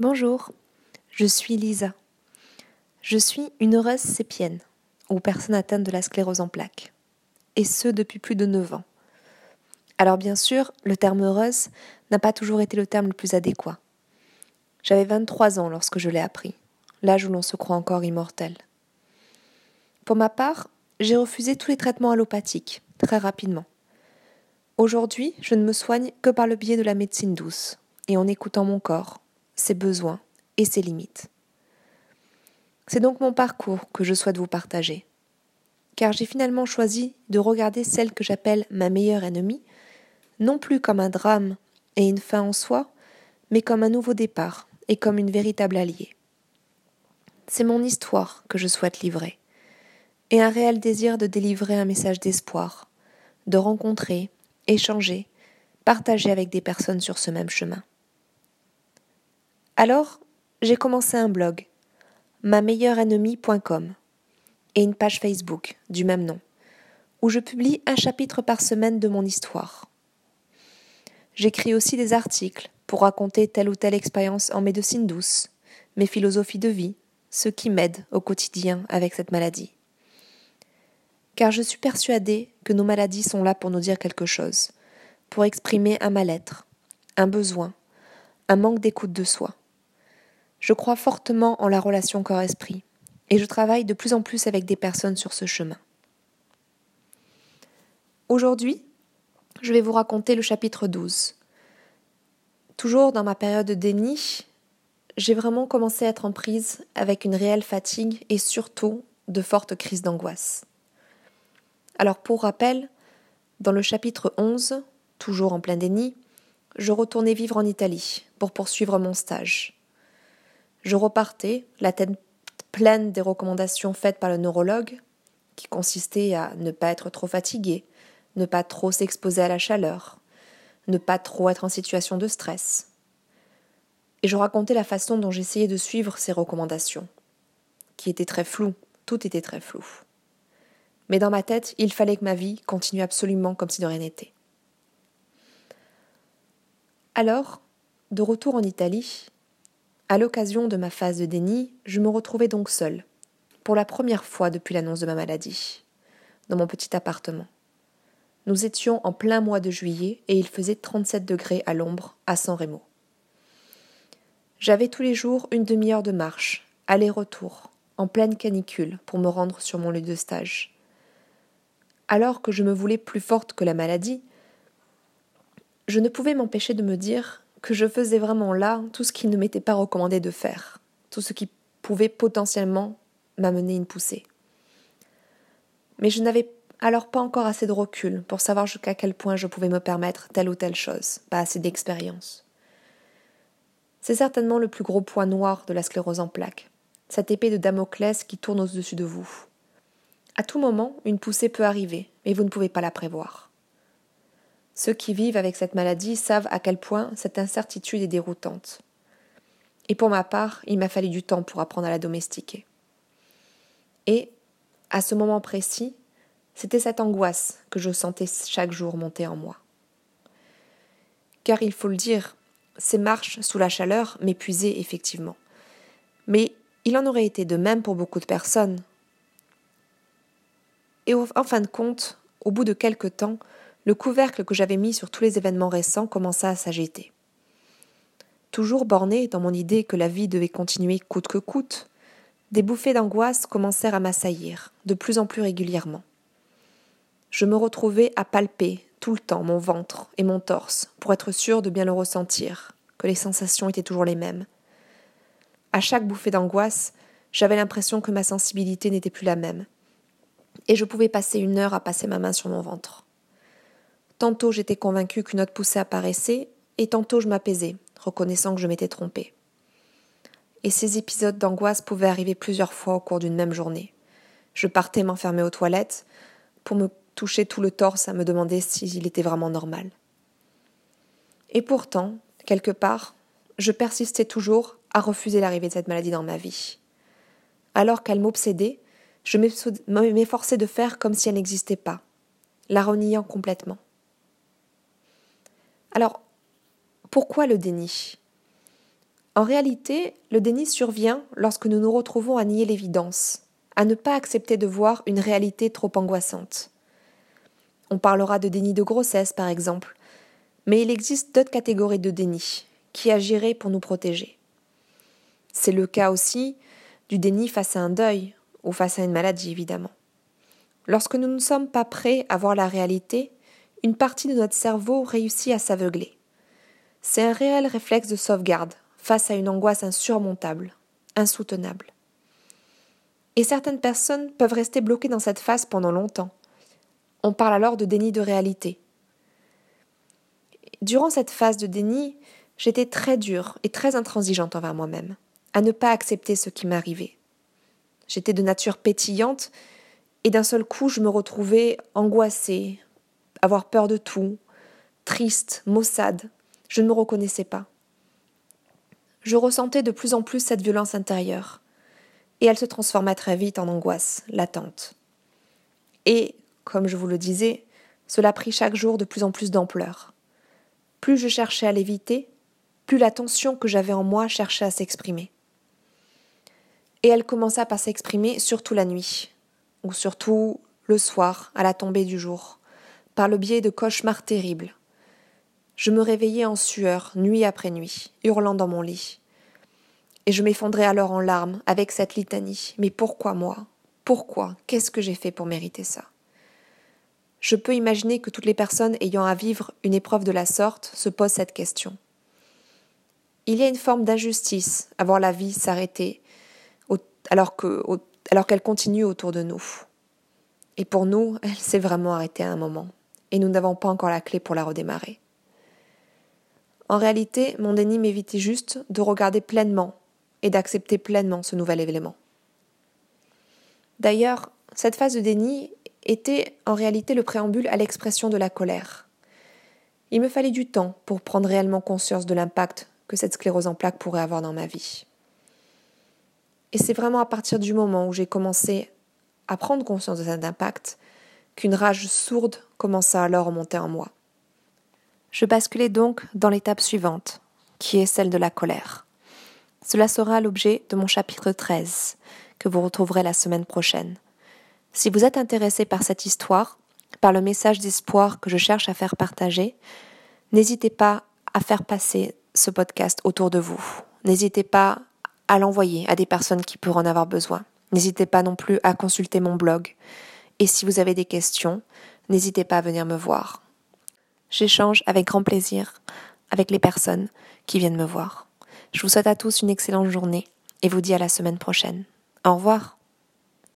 Bonjour, je suis Lisa. Je suis une heureuse sépienne, ou personne atteinte de la sclérose en plaques, et ce depuis plus de 9 ans. Alors bien sûr, le terme heureuse n'a pas toujours été le terme le plus adéquat. J'avais 23 ans lorsque je l'ai appris, l'âge où l'on se croit encore immortel. Pour ma part, j'ai refusé tous les traitements allopathiques, très rapidement. Aujourd'hui, je ne me soigne que par le biais de la médecine douce, et en écoutant mon corps, ses besoins et ses limites. C'est donc mon parcours que je souhaite vous partager, car j'ai finalement choisi de regarder celle que j'appelle ma meilleure ennemie, non plus comme un drame et une fin en soi, mais comme un nouveau départ et comme une véritable alliée. C'est mon histoire que je souhaite livrer, et un réel désir de délivrer un message d'espoir, de rencontrer, échanger, partager avec des personnes sur ce même chemin. Alors, j'ai commencé un blog, ma ennemie.com, et une page Facebook du même nom, où je publie un chapitre par semaine de mon histoire. J'écris aussi des articles pour raconter telle ou telle expérience en médecine douce, mes philosophies de vie, ce qui m'aide au quotidien avec cette maladie. Car je suis persuadée que nos maladies sont là pour nous dire quelque chose, pour exprimer un mal-être, un besoin, un manque d'écoute de soi. Je crois fortement en la relation corps-esprit et je travaille de plus en plus avec des personnes sur ce chemin. Aujourd'hui, je vais vous raconter le chapitre 12. Toujours dans ma période de déni, j'ai vraiment commencé à être en prise avec une réelle fatigue et surtout de fortes crises d'angoisse. Alors pour rappel, dans le chapitre 11, toujours en plein déni, je retournais vivre en Italie pour poursuivre mon stage. Je repartais, la tête pleine des recommandations faites par le neurologue, qui consistaient à ne pas être trop fatigué, ne pas trop s'exposer à la chaleur, ne pas trop être en situation de stress. Et je racontais la façon dont j'essayais de suivre ces recommandations, qui étaient très floues, tout était très flou. Mais dans ma tête, il fallait que ma vie continue absolument comme si de rien n'était. Alors, de retour en Italie, à l'occasion de ma phase de déni, je me retrouvais donc seule, pour la première fois depuis l'annonce de ma maladie, dans mon petit appartement. Nous étions en plein mois de juillet et il faisait 37 degrés à l'ombre à San Remo. J'avais tous les jours une demi-heure de marche, aller-retour, en pleine canicule, pour me rendre sur mon lieu de stage. Alors que je me voulais plus forte que la maladie, je ne pouvais m'empêcher de me dire que je faisais vraiment là tout ce qui ne m'était pas recommandé de faire, tout ce qui pouvait potentiellement m'amener une poussée. Mais je n'avais alors pas encore assez de recul pour savoir jusqu'à quel point je pouvais me permettre telle ou telle chose, pas assez d'expérience. C'est certainement le plus gros point noir de la sclérose en plaques, cette épée de Damoclès qui tourne au-dessus de vous. À tout moment, une poussée peut arriver, mais vous ne pouvez pas la prévoir. Ceux qui vivent avec cette maladie savent à quel point cette incertitude est déroutante. Et pour ma part, il m'a fallu du temps pour apprendre à la domestiquer. Et, à ce moment précis, c'était cette angoisse que je sentais chaque jour monter en moi. Car il faut le dire, ces marches sous la chaleur m'épuisaient effectivement. Mais il en aurait été de même pour beaucoup de personnes. Et en fin de compte, au bout de quelque temps, le couvercle que j'avais mis sur tous les événements récents commença à s'agiter. Toujours borné dans mon idée que la vie devait continuer coûte que coûte, des bouffées d'angoisse commencèrent à m'assaillir, de plus en plus régulièrement. Je me retrouvais à palper tout le temps mon ventre et mon torse pour être sûr de bien le ressentir, que les sensations étaient toujours les mêmes. À chaque bouffée d'angoisse, j'avais l'impression que ma sensibilité n'était plus la même, et je pouvais passer une heure à passer ma main sur mon ventre. Tantôt j'étais convaincue qu'une autre poussée apparaissait, et tantôt je m'apaisais, reconnaissant que je m'étais trompée. Et ces épisodes d'angoisse pouvaient arriver plusieurs fois au cours d'une même journée. Je partais m'enfermer aux toilettes pour me toucher tout le torse à me demander s'il était vraiment normal. Et pourtant, quelque part, je persistais toujours à refuser l'arrivée de cette maladie dans ma vie. Alors qu'elle m'obsédait, je m'efforçais de faire comme si elle n'existait pas, la reniant complètement. Alors, pourquoi le déni? En réalité, le déni survient lorsque nous nous retrouvons à nier l'évidence, à ne pas accepter de voir une réalité trop angoissante. On parlera de déni de grossesse, par exemple, mais il existe d'autres catégories de déni qui agiraient pour nous protéger. C'est le cas aussi du déni face à un deuil ou face à une maladie, évidemment. Lorsque nous ne sommes pas prêts à voir la réalité, une partie de notre cerveau réussit à s'aveugler. C'est un réel réflexe de sauvegarde face à une angoisse insurmontable, insoutenable. Et certaines personnes peuvent rester bloquées dans cette phase pendant longtemps. On parle alors de déni de réalité. Durant cette phase de déni, j'étais très dure et très intransigeante envers moi-même, à ne pas accepter ce qui m'arrivait. J'étais de nature pétillante, et d'un seul coup je me retrouvais angoissée, avoir peur de tout, triste, maussade. Je ne me reconnaissais pas. Je ressentais de plus en plus cette violence intérieure, et elle se transforma très vite en angoisse latente. Et, comme je vous le disais, cela prit chaque jour de plus en plus d'ampleur. Plus je cherchais à l'éviter, plus la tension que j'avais en moi cherchait à s'exprimer. Et elle commença par s'exprimer surtout la nuit, ou surtout le soir, à la tombée du jour, par le biais de cauchemars terribles. Je me réveillais en sueur, nuit après nuit, hurlant dans mon lit. Et je m'effondrais alors en larmes avec cette litanie. Mais pourquoi moi? Pourquoi? Qu'est-ce que j'ai fait pour mériter ça? Je peux imaginer que toutes les personnes ayant à vivre une épreuve de la sorte se posent cette question. Il y a une forme d'injustice à voir la vie s'arrêter alors que alors qu'elle continue autour de nous. Et pour nous, elle s'est vraiment arrêtée à un moment, et nous n'avons pas encore la clé pour la redémarrer. En réalité, mon déni m'évitait juste de regarder pleinement et d'accepter pleinement ce nouvel événement. D'ailleurs, cette phase de déni était en réalité le préambule à l'expression de la colère. Il me fallait du temps pour prendre réellement conscience de l'impact que cette sclérose en plaques pourrait avoir dans ma vie. Et c'est vraiment à partir du moment où j'ai commencé à prendre conscience de cet impact qu'une rage sourde commença alors à monter en moi. Je basculais donc dans l'étape suivante, qui est celle de la colère. Cela sera l'objet de mon chapitre 13, que vous retrouverez la semaine prochaine. Si vous êtes intéressé par cette histoire, par le message d'espoir que je cherche à faire partager, n'hésitez pas à faire passer ce podcast autour de vous. N'hésitez pas à l'envoyer à des personnes qui pourraient en avoir besoin. N'hésitez pas non plus à consulter mon blog. Et si vous avez des questions, n'hésitez pas à venir me voir. J'échange avec grand plaisir avec les personnes qui viennent me voir. Je vous souhaite à tous une excellente journée et vous dis à la semaine prochaine. Au revoir.